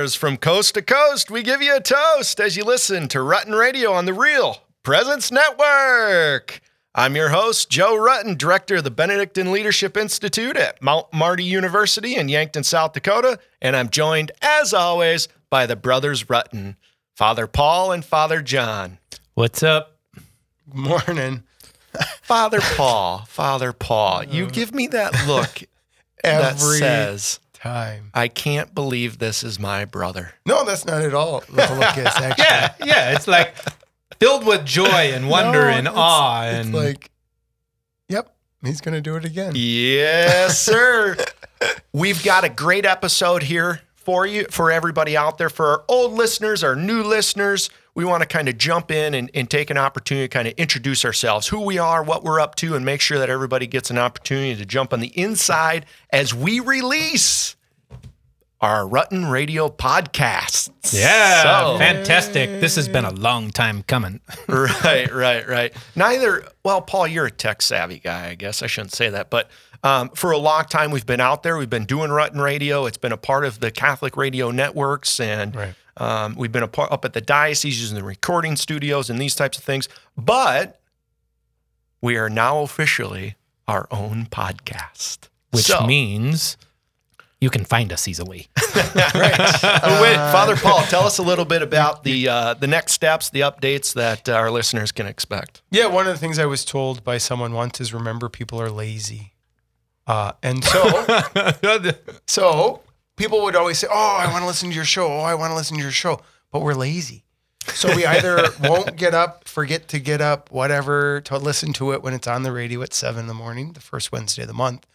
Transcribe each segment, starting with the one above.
listeners, from coast to coast, we give you a toast as you listen to Rutten Radio on the Real Presence Network. I'm your host, Joe Rutten, director of the Benedictine Leadership Institute at Mount Marty University in Yankton, South Dakota, and I'm joined, as always, by the brothers Rutten, Father Paul and Father John. What's up? Morning. Father Paul, Father Paul, you um. give me that look that says, time. I can't believe this is my brother. No, that's not at all. look actually. Yeah, yeah. It's like filled with joy and wonder No, and it's- awe It's and like, yep, he's gonna do it again. Yes, sir. We've got a great episode here for you, for everybody out there, for our old listeners, our new listeners. We want to kind of jump in and, and take an opportunity to kind of introduce ourselves, who we are, what we're up to, and make sure that everybody gets an opportunity to jump on the inside as we release our Rutten Radio podcasts. yeah, So- fantastic. This has been a long time coming. right, right, right. Neither, well, Paul, you're a tech savvy guy, I guess. I shouldn't say that. But um, for a long time, we've been out there. We've been doing Rutten Radio. It's been a part of the Catholic radio networks. And Right. Um, we've been up at the diocese using the recording studios and these types of things. But we are now officially our own podcast. Which So- means you can find us easily. Uh, wait, Father Paul, tell us a little bit about the uh, the next steps, the updates that uh, our listeners can expect. Yeah, one of the things I was told by someone once is remember people are lazy, uh, and so so people would always say, "Oh, I want to listen to your show. Oh, I want to listen to your show," but we're lazy. So we either won't get up, forget to get up, whatever, to listen to it when it's on the radio at seven in the morning, the first Wednesday of the month,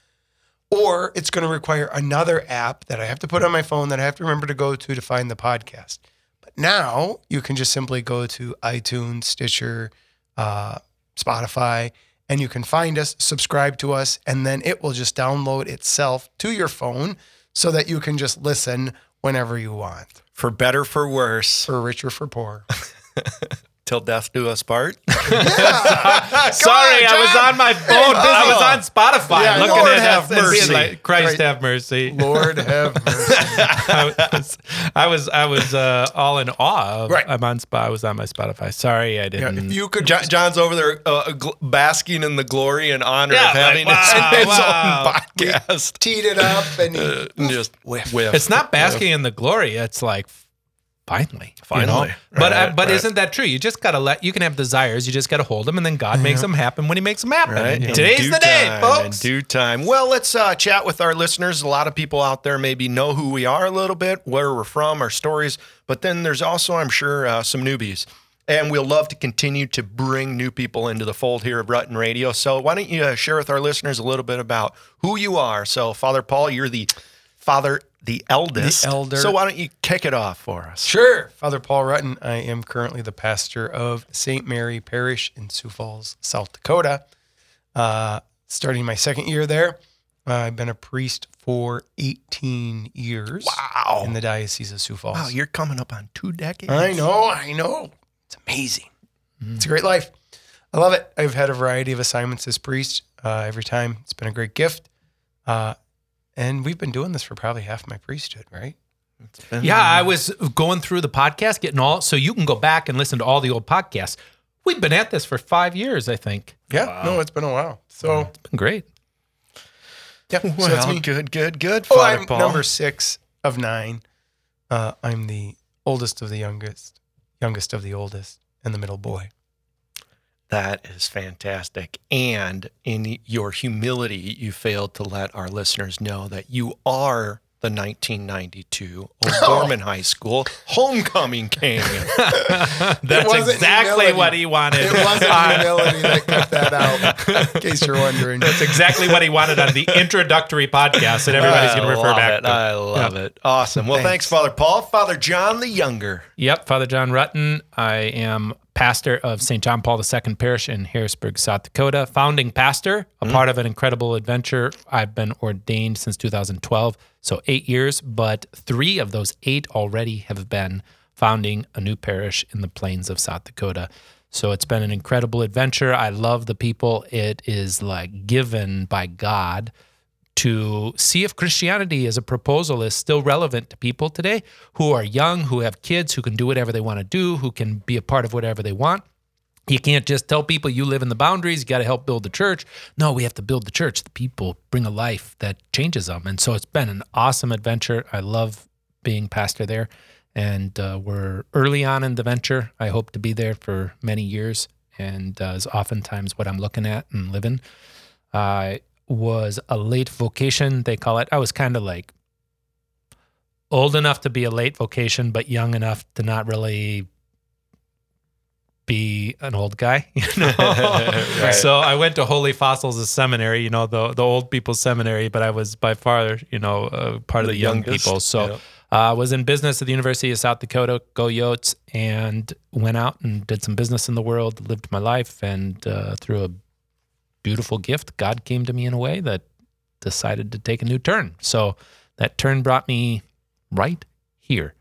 or it's going to require another app that I have to put on my phone that I have to remember to go to to find the podcast. But now you can just simply go to iTunes, Stitcher, uh, Spotify, and you can find us, subscribe to us, and then it will just download itself to your phone so that you can just listen whenever you want, For better, for worse, for richer, for poor. till death do us part. Sorry, I was on my phone. I was on Spotify Yeah, looking Lord at have it being mercy. like, Christ Right. have mercy. Lord have mercy. I was, I was, I was uh, all in awe. Of, Right. I'm on Spot. I was on my Spotify. Sorry, I didn't. if you could John, John's over there uh, gl- basking in the glory and honor Yeah, of having like, wow, his, his wow. own podcast. teed it up and he, Uh, just whiff. it's not basking in the glory. It's like finally, you Finally. know? But uh, but right. isn't that true? You just gotta let. You can have desires. You just gotta hold them, and then God makes them happen when He makes them happen. Right. In Today's the day, time, folks. In due time. Well, let's uh, chat with our listeners. A lot of people out there maybe know who we are a little bit, where we're from, our stories. But then there's also, I'm sure, uh, some newbies. And we'll love to continue to bring new people into the fold here of Rutten Radio. So why don't you uh, share with our listeners a little bit about who you are? So, Father Paul, you're the father, the eldest. The elder. So why don't you kick it off for us? Sure. Father Paul Rutten. I am currently the pastor of St. Mary Parish in Sioux Falls, South Dakota. Uh, starting my second year there. Uh, I've been a priest for 18 years Wow. in the Diocese of Sioux Falls. Wow, you're coming up on two decades. I know, I know. It's amazing. It's a great life. I love it. I've had a variety of assignments as priest uh, every time. It's been a great gift. Uh, and we've been doing this for probably half my priesthood, right? Yeah, I was going through the podcast, getting all so you can go back and listen to all the old podcasts. We've been at this for five years, I think. Yeah. No, it's been a while. So, It's been great. yeah. so that's Well, me. good, good, good. Oh, Father I'm Paul. number six of nine. Uh, I'm the oldest of the youngest, youngest of the oldest, and the middle boy. That is fantastic. And in your humility, you failed to let our listeners know that you are the 1992 O'Gorman High School homecoming king. That's exactly humility. what he wanted. It wasn't humility that cut that out, in case you're wondering. That's exactly what he wanted on the introductory podcast that everybody's going to refer back it. to. I love it. Awesome. Well, thanks. Thanks. Father Paul. Father John the Younger. Yep, Father John Rutten. I am pastor of St. John Paul II Parish in Harrisburg, South Dakota, founding pastor, a hmm. part of an incredible adventure. I've been ordained since 2012, so eight years, but three of those eight already have been founding a new parish in the plains of South Dakota. So it's been an incredible adventure. I love the people. It is like given by God to see if Christianity as a proposal is still relevant to people today who are young, who have kids, who can do whatever they want to do, who can be a part of whatever they want. You can't just tell people you live in the boundaries, you got to help build the church. No, we have to build the church. The people bring a life that changes them. And so it's been an awesome adventure. I love being pastor there. And uh, we're early on in the venture. I hope to be there for many years. And uh, is oftentimes what I'm looking at and living. I was a late vocation, they call it. I was kind of like old enough to be a late vocation, but young enough to not really be an old guy, you know. So I went to Holy Fossils seminary, you know, the the old people's seminary, but I was by far, you know, uh, part of the young youngest, people. So yeah. I uh, was in business at the University of South Dakota, go Yotes, and went out and did some business in the world, lived my life, and uh, through a beautiful gift, God came to me in a way that decided to take a new turn. So that turn brought me right here.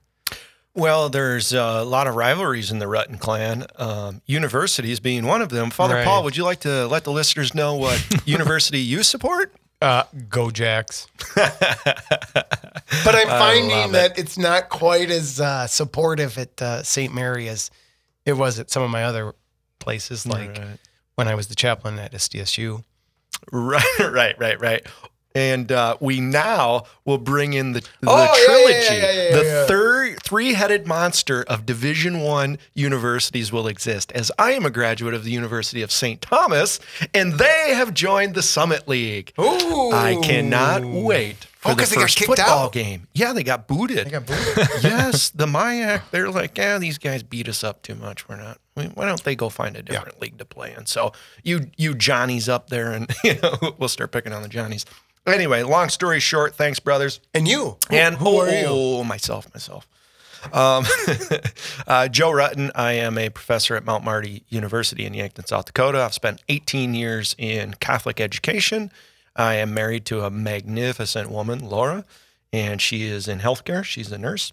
Well, there's a lot of rivalries in the Rutten clan. Um, universities being one of them. Father Right. Paul, would you like to let the listeners know what university you support? Uh, go Jacks. but I'm finding that it's not quite as uh, supportive at uh, St. Mary as it was at some of my other places, like Right. When I was the chaplain at SDSU. Right, right, right, right. And uh, we now will bring in the, the Oh, trilogy. yeah, yeah, yeah, the third three-headed monster of Division One universities will exist. As I am a graduate of the University of St. Thomas, and they have joined the Summit League. Ooh. I cannot wait for Oh, the 'cause they got first kicked football out? game. Yeah, they got booted. I got booted. yes, the MIAC, they're like, yeah, these guys beat us up too much. We're not. we- Why don't they go find a different league to play in? So you you Johnnies up there, and you know we'll start picking on the Johnnies. Anyway, long story short, thanks, brothers. and you. Who, And who are you? oh, myself, myself. Um, uh, Joe Rutten. I am a professor at Mount Marty University in Yankton, South Dakota. I've spent 18 years in Catholic education. I am married to a magnificent woman, Laura, and she is in healthcare. She's a nurse.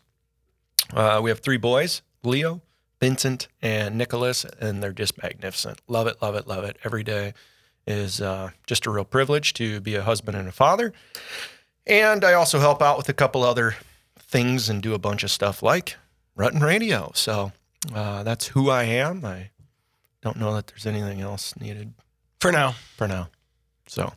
Uh, we have three boys Leo, Vincent, and Nicholas, and they're just magnificent. Love it, love it, love it. Every day is uh, just a real privilege to be a husband and a father. And I also help out with a couple other things and do a bunch of stuff like Rutten Radio. So uh, that's who I am. I don't know that there's anything else needed For now. for now. So,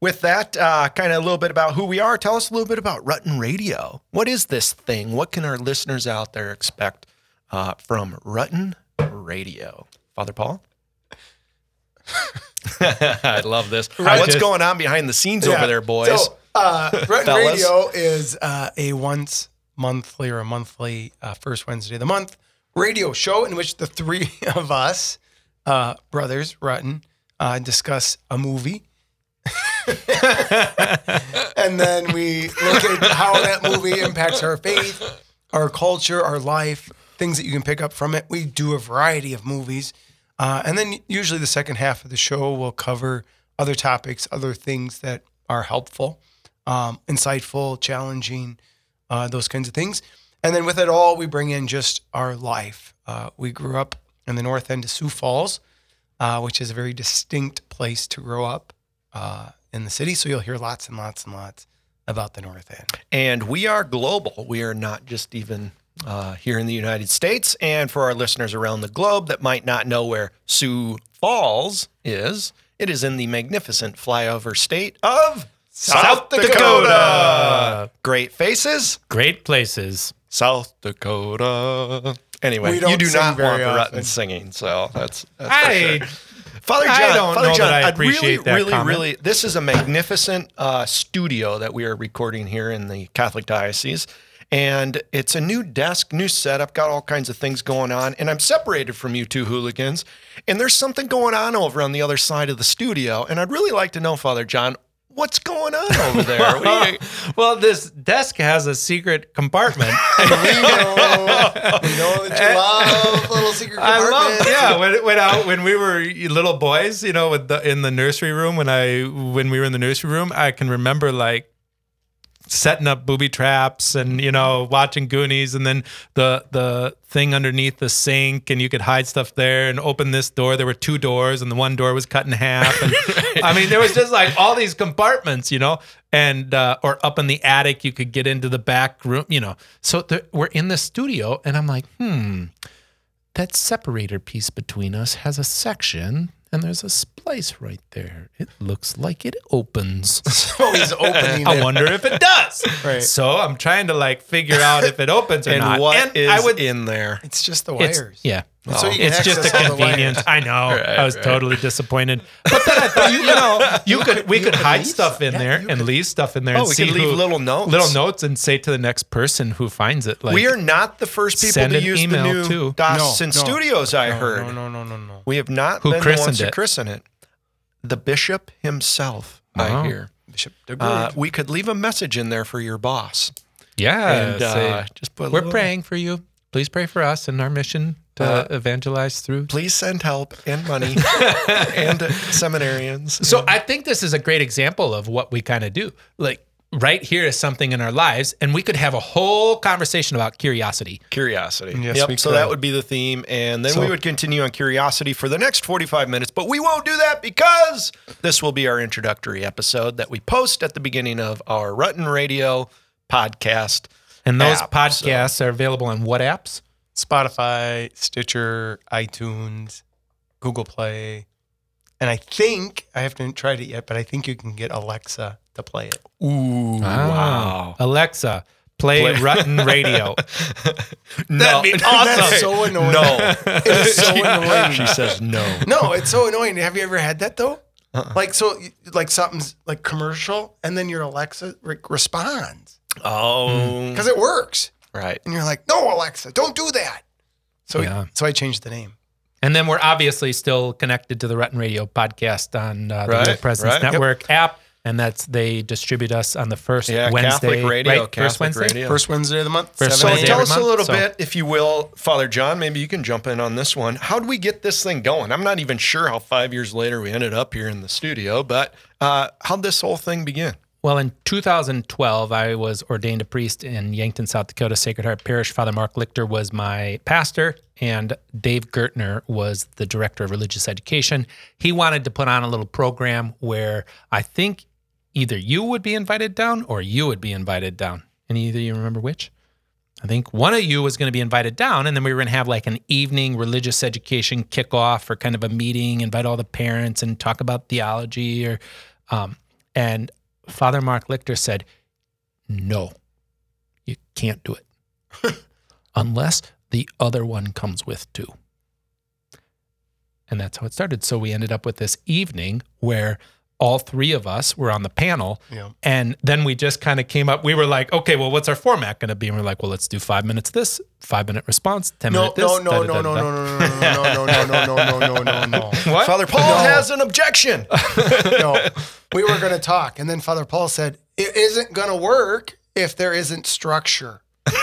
with that, uh, kind of a little bit about who we are. Tell us a little bit about Rutten Radio. What is this thing? What can our listeners out there expect uh, from Rutten Radio? Father Paul? I love this. I What's going on behind the scenes over there, boys? So, uh, Rutten. Radio is uh, a once monthly or a monthly uh, first Wednesday of the month radio show in which the three of us, uh, brothers Rutten, uh, discuss a movie. and then we look at how that movie impacts our faith, our culture, our life, things that you can pick up from it. We do a variety of movies. Uh, and then usually the second half of the show will cover other topics, other things that are helpful, um, insightful, challenging, uh, those kinds of things. And then with it all, we bring in just our life. Uh, we grew up in the north end of Sioux Falls, uh, which is a very distinct place to grow up uh, in the city. So you'll hear lots and lots and lots about the north end. And we are global. We are not just even uh, here in the United States. And for our listeners around the globe that might not know where Sioux Falls is, it is in the magnificent flyover state of South, Dakota. Dakota. Great faces, Great places. South Dakota. Anyway, you do not want very the often. Rutten singing, so that's, that's for I, sure. Father I John, don't Father know John, that I I'd appreciate really, that really, comment. really. This is a magnificent uh, studio that we are recording here in the Catholic Diocese, and it's a new desk, new setup, got all kinds of things going on. And I'm separated from you two hooligans, and there's something going on over on the other side of the studio. And I'd really like to know, Father John, what's going on over there? Do you- well, this desk has a secret compartment. we know, we know that you love little secret I love, compartments. yeah. When when, I, when we were little boys, you know, with the, in the nursery room, when I when we were in the nursery room, I can remember like setting up booby traps and you know watching Goonies and then the the thing underneath the sink and you could hide stuff there and open this door. There were two doors and the one door was cut in half. And I mean, there was just like all these compartments, you know, and uh, or up in the attic you could get into the back room, you know. So we're in the studio and I'm like, hmm, that separator piece between us has a section and there's a splice right there. It looks like it opens. So oh, he's opening it. I it. wonder if it does. Right. So I'm trying to like figure out if it opens or and not. what and is I would in there? It's just the it's, wires. yeah. So it's just a access all the convenience. I know. Right, I was right. totally disappointed. But then I thought, you, you know, you could we you could could hide leave stuff in yeah, there and could- leave stuff in there. Oh, and we see could leave who- little notes. little notes, and say to the next person who finds it, like we are not the first people to use the new too. Dawson No, no. Studios. I No, heard No, no, no, no, no. we have not Who been the christened ones to it? christen it. The bishop himself. Oh. I hear. Bishop Uh, we could leave a message in there for your boss, yeah, and say, uh, just put. we're praying for you. Please pray for us and our mission to Uh, evangelize through Please send help and money and seminarians. So I think this is a great example of what we kind of do. Like right here is something in our lives, and we could have a whole conversation about curiosity. Curiosity. Yes, yep. so that would be the theme. And then we would continue on curiosity for the next 45 minutes. But we won't do that because this will be our introductory episode that we post at the beginning of our Rutten Radio podcast. And those app, podcasts are available on what apps? Spotify, Stitcher, iTunes, Google Play. And I think, I haven't tried it yet, but I think you can get Alexa to play it. Ooh, ah. Wow. Alexa, play, Play- Rutten Radio. No. That'd be awesome. That's so annoying. No. It is so annoying. she says no. No, it's so annoying. Have you ever had that though? Uh-uh. Like so, like something's like commercial, and then your Alexa re- responds Oh, hmm. because it works, right. and you're like, "No, Alexa, don't do that." So, Yeah. so I changed the name. And then we're obviously still connected to the Rutten Radio podcast on uh, the Right, Real Presence right. Yep. Network app. And that's they distribute us on the first Yeah, Wednesday. Catholic radio, right? first Wednesday. radio. First Wednesday of the month. First So Wednesday tell every us a little so- bit, if you will, Father John. Maybe you can jump in on this one. How would we get this thing going? I'm not even sure how five years later we ended up here in the studio, but uh, how'd this whole thing begin? Well, in 2012, I was ordained a priest in Yankton, South Dakota, Sacred Heart Parish. Father Mark Lichter was my pastor, and Dave Gertner was the director of religious education. He wanted to put on a little program where I think either you would be invited down or you would be invited down. And either you remember which? I think one of you was going to be invited down, and then we were going to have like an evening religious education kickoff or kind of a meeting, invite all the parents and talk about theology or, um, and Father Mark Lichter said, "No, you can't do it unless the other one comes with too." And that's how it started. So we ended up with this evening where all three of us were on the panel. Yeah. And then we just kind of came up. We were like, okay, well, what's our format going to be? And we're like, well, let's do five minutes this, five minute response, 10 No, minute this. no, no, no, no, no, no, no, no, no, no, no, no, no, no, no. What? Father Paul No. has an objection. No, we were going to talk, and then Father Paul said, "It isn't going to work if there isn't structure." and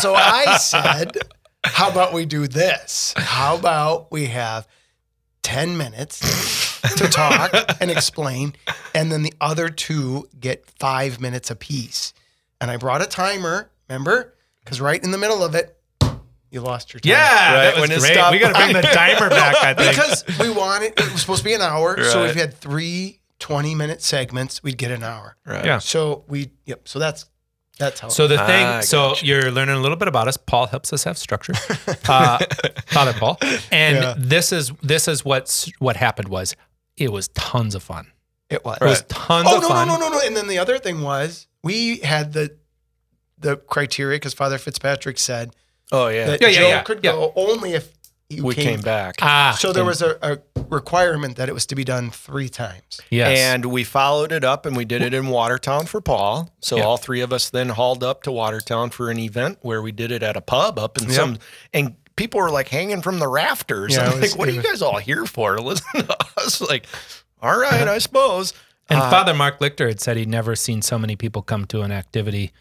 so I said, "How about we do this? How about we have ten minutes to talk and explain, and then the other two get five minutes apiece?" And I brought a timer. Remember, because right in the middle of it, you lost your time. Yeah, Right, that was when it great. stopped- We got to bring the timer back, I think. because we wanted it was supposed to be an hour. So if we had three 20 minute segments, we'd get an hour. Right. Yeah. So we yep. So that's that's how So the thing, Ah, so gotcha. you're learning a little bit about us. Paul helps us have structure, uh, Father Paul, and Yeah. this is this is what's what happened was it was tons of fun. it was. It was Right. tons Oh of no, fun. no, no, no, no. And then the other thing was we had the the criteria because Father Fitzpatrick said Oh yeah. that Yeah, yeah, Joe yeah, could yeah. go only if he we came, back. Ah, So there and- was a, a requirement that it was to be done three times. yes, And we followed it up and we did it in Watertown for Paul. So Yeah. all three of us then hauled up to Watertown for an event where we did it at a pub up in Yep. some and people were like hanging from the rafters. Yeah, I'm was- like, what are it you guys all here for? To listen to us? Like, all right, I suppose. and uh, Father Mark Lichter had said he'd never seen so many people come to an activity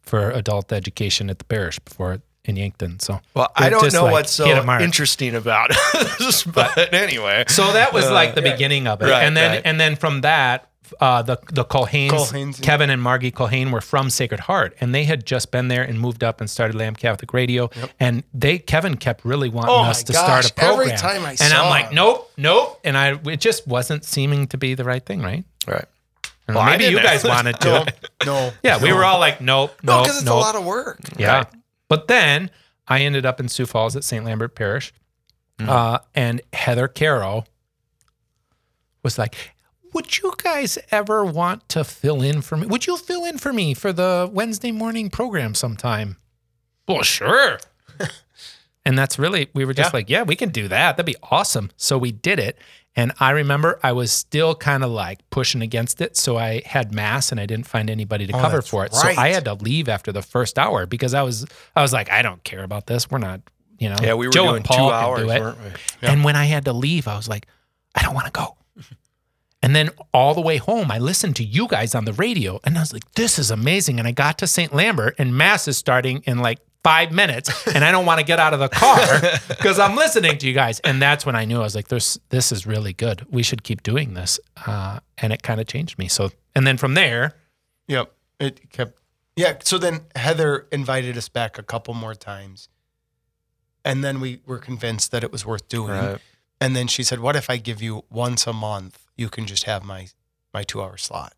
for adult education at the parish before in Yankton. So Well, I don't know like, what's so interesting about it. but anyway. So that was like the beginning of it, Right, and then right. and then from that, uh, the the Colhanes, Colhanes, yeah. Kevin and Margie Colhane were from Sacred Heart, and they had just been there and moved up and started Lamb Catholic Radio. And they Kevin kept really wanting Oh us to gosh, start a program. every time I and saw I'm like, nope, nope, and I it just wasn't seeming to be the right thing, right? Right. Well, maybe you guys wanted to. No, no. Yeah, we were all like, nope, no, nope, because it's nope. a lot of work. Yeah. But then I ended up in Sioux Falls at St. Lambert Parish. Mm. Uh, and Heather Carroll was like, Would you guys ever want to fill in for me? Would you fill in for me for the Wednesday morning program sometime? Well, sure. and that's really, we were just Yeah. like, Yeah, we can do that. That'd be awesome. So we did it. And I remember I was still kind of like pushing against it. So I had mass and I didn't find anybody to Oh, cover for it. right. So I had to leave after the first hour because I was I was like, I don't care about this. We're not, you know. Yeah, we were Joe doing and two hours, do weren't we? And when I had to leave, I was like, I don't want to go. And then all the way home, I listened to you guys on the radio, and I was like, this is amazing. And I got to St. Lambert, and mass is starting in like five minutes, and I don't want to get out of the car because I'm listening to you guys. And that's when I knew I was like, "This, this is really good. We should keep doing this." Uh, and it kind of changed me. So, and then from there, Yep. It kept. Yeah. So then Heather invited us back a couple more times. And then we were convinced that it was worth doing. Right. And then she said, What if I give you once a month? You can just have my my two hour slot.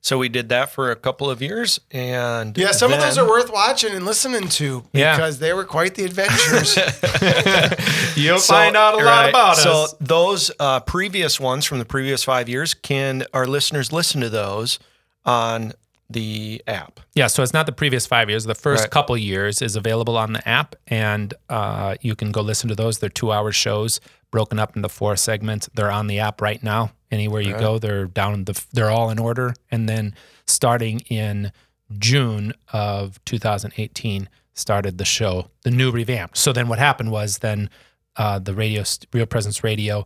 So we did that for a couple of years, and Yeah, some of those are worth watching and listening to Yeah. because they were quite the adventures. you'll So- find out a lot right. about so us. So those uh, previous ones from the previous five years, can our listeners listen to those on the app? Yeah, so it's not the previous five years. The first Right. couple years is available on the app, and uh, you can go listen to those. They're two-hour shows broken up into four segments. They're on the app right now. Anywhere you go, they're down. The they're all in order. And then starting in June of 2018, started the show, the new revamp. So then what happened was then uh, the radio, Real Presence Radio,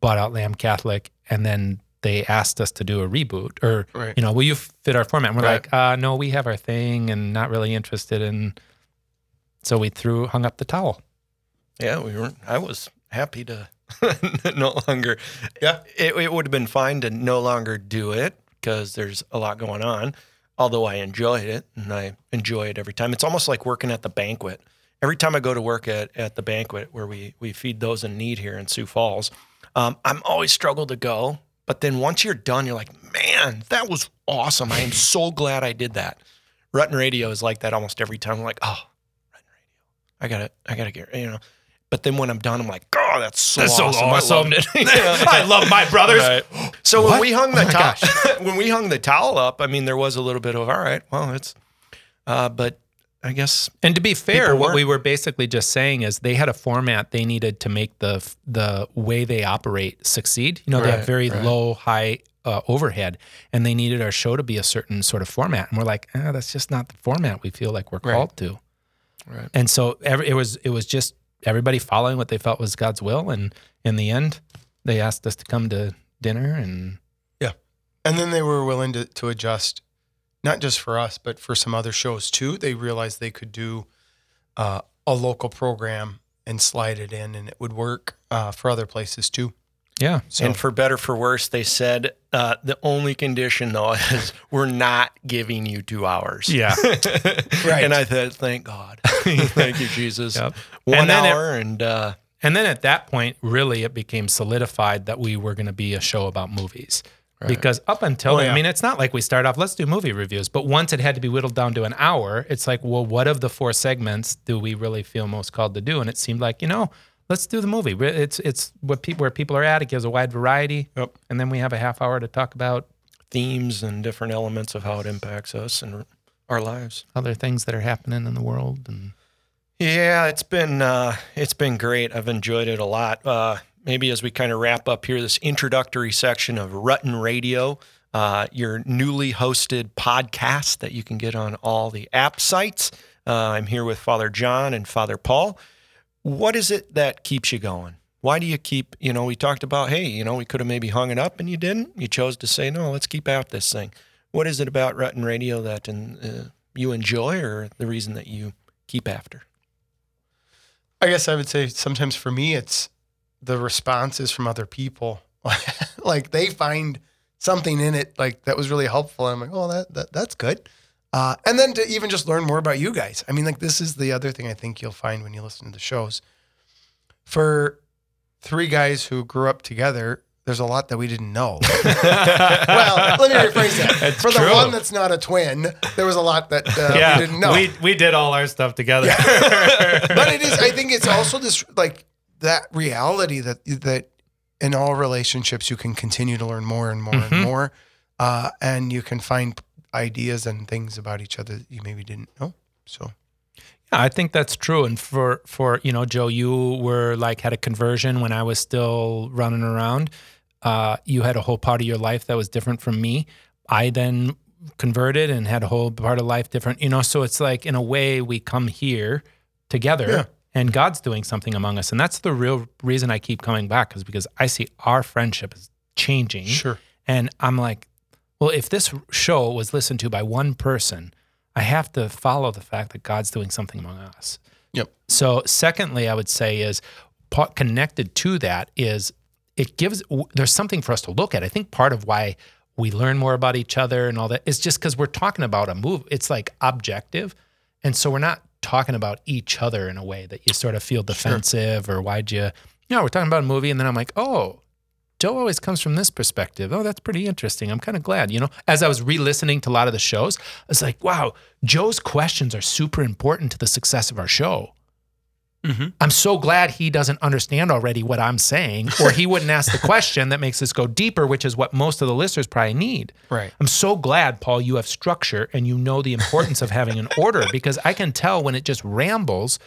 bought out Lamb Catholic, and then they asked us to do a reboot or Right. you know will you fit our format and we're Right. like uh no we have our thing and not really interested in so we threw hung up the towel Yeah, we were. I was happy to no longer. Yeah. it, it would have been fine to no longer do it because there's a lot going on. Although I enjoyed it and I enjoy it every time. It's almost like working at the banquet. Every time I go to work at, at the banquet where we we feed those in need here in Sioux Falls, um, I'm always struggle to go. But then once you're done, you're like, man, that was awesome. I am so glad I did that. Rutten Radio is like that almost every time. I'm like, oh, Rutten Radio. I gotta, I gotta get, you know. But then when I'm done, I'm like, oh, that's so That's so awesome. awesome. I loved it. Yeah. i love my brothers Right. So when What? we hung the Oh towel, when we hung the towel up, I mean, there was a little bit of all right. Well, it's, uh, but I guess and to be fair what we were basically just saying is they had a format they needed to make the the way they operate succeed you know they have very right. low high uh, overhead and they needed our show to be a certain sort of format and we're like eh, that's just not the format we feel like we're Right. called to Right. and so every, it was it was just everybody following what they felt was God's will and in the end they asked us to come to dinner and yeah, And then they were willing to, to adjust, not just for us, but for some other shows too. They realized they could do uh, a local program and slide it in, and it would work uh, for other places too. Yeah So, and for better for worse, they said uh, the only condition though is we're not giving you two hours. yeah Right. And I thought, thank God, thank you, Jesus. Yep. One And then it- hour, and uh, And then at that point, really, it became solidified that we were going to be a show about movies. Because up until Oh, then, yeah. I mean, it's not like we start off, let's do movie reviews. But once it had to be whittled down to an hour, it's like, well, what of the four segments do we really feel most called to do? And it seemed like, you know, let's do the movie. It's it's what people where people are at. It gives a wide variety. Yep. And then we have a half hour to talk about themes and different elements of how it impacts us and our lives. other things that are happening in the world. And Yeah, it's been uh, it's been great. I've enjoyed it a lot. Uh, maybe as we kind of wrap up here, this introductory section of Rutten Radio, uh, your newly hosted podcast that you can get on all the app sites. Uh, I'm here with Father John and Father Paul. What is it that keeps you going? Why do you keep? You know, we talked about, hey, you know, we could have maybe hung it up and you didn't. You chose to say, no, let's keep at this thing. What is it about Rutten Radio that uh, you enjoy, or the reason that you keep after? I guess I would say sometimes for me, it's the responses from other people. like they find something in it like that was really helpful. And I'm like, oh, that, that that's good. Uh, and then to even just learn more about you guys. I mean, like this is the other thing I think you'll find when you listen to the shows. For three guys who grew up together, there's a lot that we didn't know. well, let me rephrase that. For the true. one that's not a twin, there was a lot that uh, yeah, we didn't know. we we did all our stuff together. but it is. I think it's also this like that reality that that in all relationships you can continue to learn more and more Mm-hmm. and more, uh, and you can find ideas and things about each other that you maybe didn't know. So Yeah, I think that's true. And for for you know, Joe, you were like had a conversion when I was still running around. Uh, you had a whole part of your life that was different from me. I then converted and had a whole part of life different. You know, so it's like in a way we come here together. Yeah. And God's doing something among us, and that's the real reason I keep coming back, is because I see our friendship is changing. Sure. And I'm like, well, if this show was listened to by one person, I have to follow the fact that God's doing something among us. Yep. So, secondly, I would say is connected to that is it gives there's something for us to look at. I think part of why we learn more about each other and all that is just because we're talking about a move. It's like objective, and so we're not talking about each other in a way that you sort of feel defensive or why'd you. You know, we're talking about a movie, and then I'm like, oh, Joe always comes from this perspective. Oh, that's pretty interesting. I'm kind of glad, you know. As I was re-listening to a lot of the shows, I was like, wow, Joe's questions are super important to the success of our show. Mhm. I'm so glad he doesn't understand already what I'm saying, or he wouldn't ask the question that makes us go deeper, which is what most of the listeners probably need. Right. I'm so glad, Paul, you have structure and you know the importance of having an order because I can tell when it just rambles,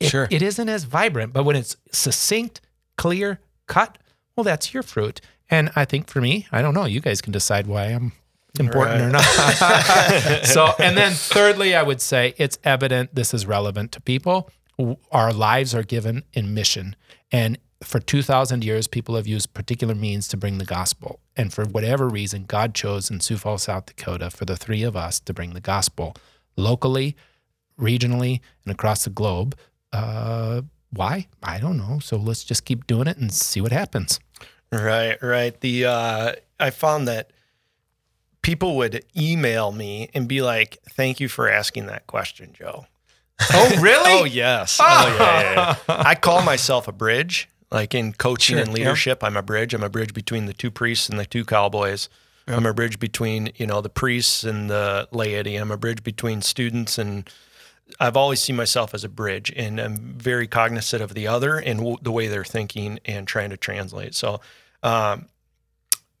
it, Sure. it isn't as vibrant. But when it's succinct, clear, cut, well, that's your fruit. And I think for me, I don't know. You guys can decide why I'm important or not. so, and then thirdly, I would say it's evident this is relevant to people. Our lives are given in mission. And for 2,000 years, people have used particular means to bring the gospel. And for whatever reason, God chose in Sioux Falls, South Dakota, for the three of us to bring the gospel locally, regionally, and across the globe. Uh, why? I don't know. So let's just keep doing it and see what happens. Right, right. The uh, I found that people would email me and be like, "Thank you for asking that question, Joe." Oh, really? Oh yes. Oh yeah, yeah, yeah. I call myself a bridge. Like in coaching Sure, and yeah. leadership, I'm a bridge. I'm a bridge between the two priests and the two cowboys. I'm a bridge between you know the priests and the laity. I'm a bridge between students and I've always seen myself as a bridge, and I'm very cognizant of the other and w- the way they're thinking and trying to translate. So, um,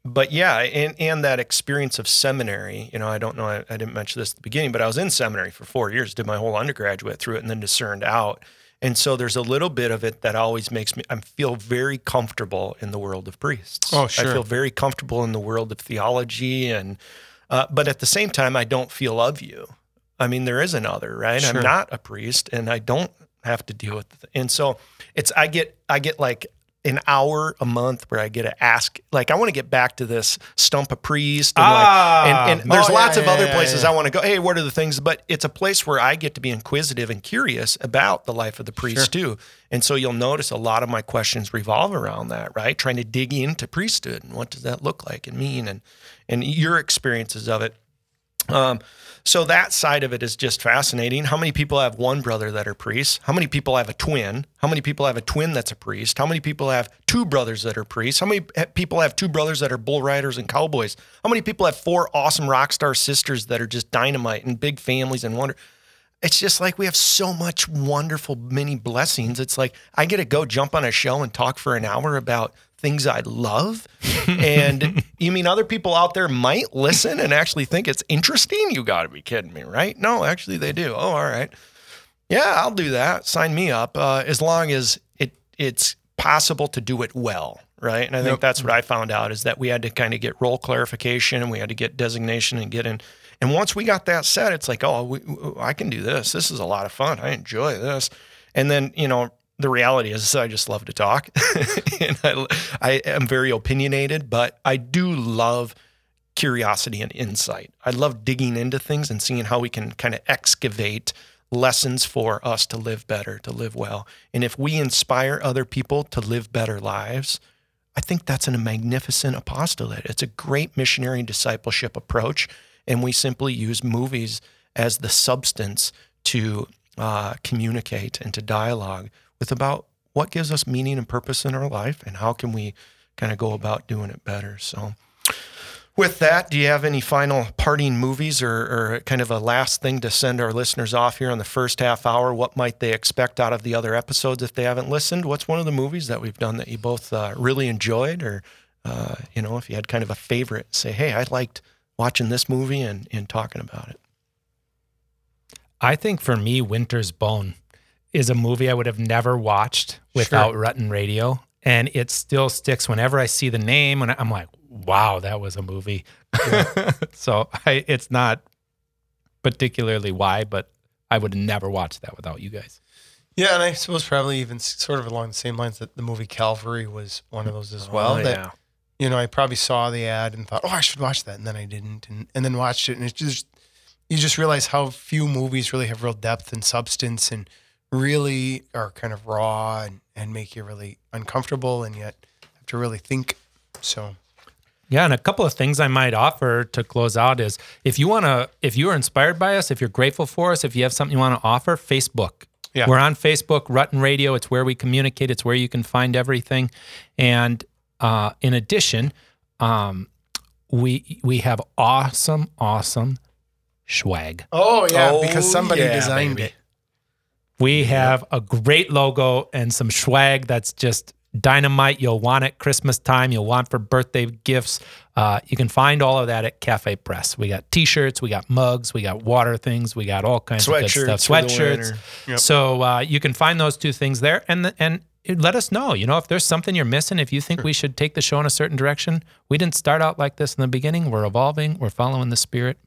but yeah, and and that experience of seminary. You know, I don't know. I, I didn't mention this at the beginning, but I was in seminary for four years, did my whole undergraduate through it, and then discerned out. And so there's a little bit of it that always makes me I feel very comfortable in the world of priests. Oh, sure. I feel very comfortable in the world of theology and uh, but at the same time I don't feel of you. I mean there is another, right? Sure. I'm not a priest and I don't have to deal with it. And so it's I get I get like an hour a month where I get to ask like I want to get back to this stump a priest and Ah. like and, and there's Oh, yeah, lots of yeah, other yeah, places yeah. I want to go. Hey, what are the things? But it's a place where I get to be inquisitive and curious about the life of the priest too. And so you'll notice a lot of my questions revolve around that, right? Trying to dig into priesthood and what does that look like and mean and and your experiences of it. Um, so that side of it is just fascinating. How many people have one brother that are priests? How many people have a twin? How many people have a twin that's a priest? How many people have two brothers that are priests? How many people have two brothers that are bull riders and cowboys? How many people have four awesome rock star sisters that are just dynamite and big families and wonder? It's just like we have so much wonderful many blessings. It's like I get to go jump on a show and talk for an hour about things I love. and you mean other people out there might listen and actually think it's interesting? You got to be kidding me, right? No, actually they do. Oh, all right. Yeah, I'll do that. Sign me up uh, as long as it it's possible to do it well, right? And I think Yep. that's what I found out is that we had to kind of get role clarification and we had to get designation and get in. And once we got that set, it's like, oh, we, I can do this. This is a lot of fun. I enjoy this. And then you know the reality is I just love to talk, and I, I am very opinionated, but I do love curiosity and insight. I love digging into things and seeing how we can kind of excavate lessons for us to live better, to live well. And if we inspire other people to live better lives, I think that's a magnificent apostolate. It's a great missionary discipleship approach. And we simply use movies as the substance to uh, communicate and to dialogue with about what gives us meaning and purpose in our life and how can we kind of go about doing it better. So, with that, do you have any final parting movies or, or, kind of a last thing to send our listeners off here on the first half hour? What might they expect out of the other episodes if they haven't listened? What's one of the movies that we've done that you both uh, really enjoyed? Or, uh, you know, if you had kind of a favorite, say, hey, I liked watching this movie and, and talking about it. I think for me, Winter's Bone is a movie I would have never watched without sure. Rutten Radio. And it still sticks whenever I see the name and I'm like, wow, that was a movie. Yeah. so I, it's not particularly why, but I would never watch that without you guys. Yeah, and I suppose probably even sort of along the same lines that the movie Calvary was one of those as well. Oh, that yeah. You know, I probably saw the ad and thought, oh, I should watch that, and then I didn't, and and then watched it, and it's just you just realize how few movies really have real depth and substance, and really are kind of raw and and make you really uncomfortable, and yet have to really think. So yeah, and a couple of things I might offer to close out is if you want to, if you are inspired by us, if you're grateful for us, if you have something you want to offer, Facebook. Yeah. We're on Facebook, Rutten Radio. It's where we communicate. It's where you can find everything. And uh, in addition, um, we we have awesome, awesome swag. Oh yeah, oh, because somebody yeah, designed baby. it. We have a great logo and some swag that's just dynamite. You'll want it Christmas time. You'll want for birthday gifts. Uh, you can find all of that at Cafe Press. We got T-shirts, we got mugs, we got water things, we got all kinds of good stuff. Sweatshirts. Yep. So uh, you can find those two things there, and and let us know. You know, if there's something you're missing, if you think sure. we should take the show in a certain direction, we didn't start out like this in the beginning. We're evolving. We're following the spirit.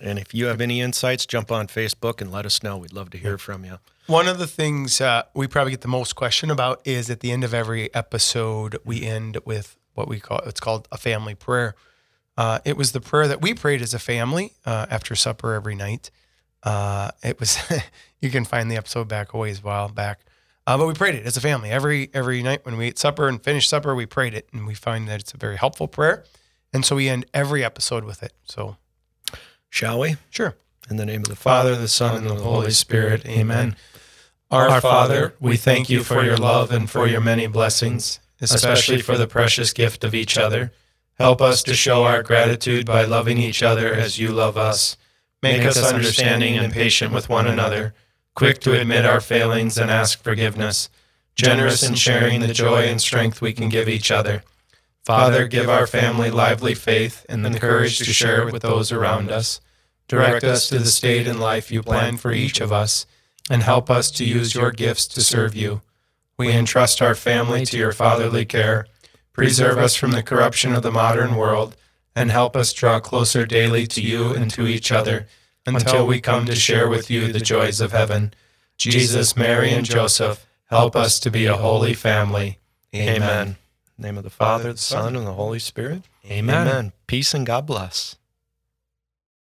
And if you have any insights, jump on Facebook and let us know. We'd love to hear from you. One of the things uh, we probably get the most question about is at the end of every episode, we end with what we call it's called a family prayer. Uh, it was the prayer that we prayed as a family uh, after supper every night. Uh, it was you can find the episode back a ways while back, uh, but we prayed it as a family every every night when we ate supper and finished supper. We prayed it, and we find that it's a very helpful prayer, and so we end every episode with it. So, shall we? Sure. In the name of the Father, the Son, and the Holy Spirit. Amen. Our Father, we thank you for your love and for your many blessings, especially for the precious gift of each other. Help us to show our gratitude by loving each other as you love us. Make us understanding and patient with one another, quick to admit our failings and ask forgiveness, generous in sharing the joy and strength we can give each other. Father, give our family lively faith and the courage to share it with those around us. Direct us to the state and life you plan for each of us and help us to use your gifts to serve you. We entrust our family to your fatherly care. Preserve us from the corruption of the modern world, and help us draw closer daily to you and to each other until we come to share with you the joys of heaven. Jesus, Mary, and Joseph, help us to be a holy family. Amen. name of the Father, the Son, and the Holy Spirit. Amen. Amen. Peace and God bless.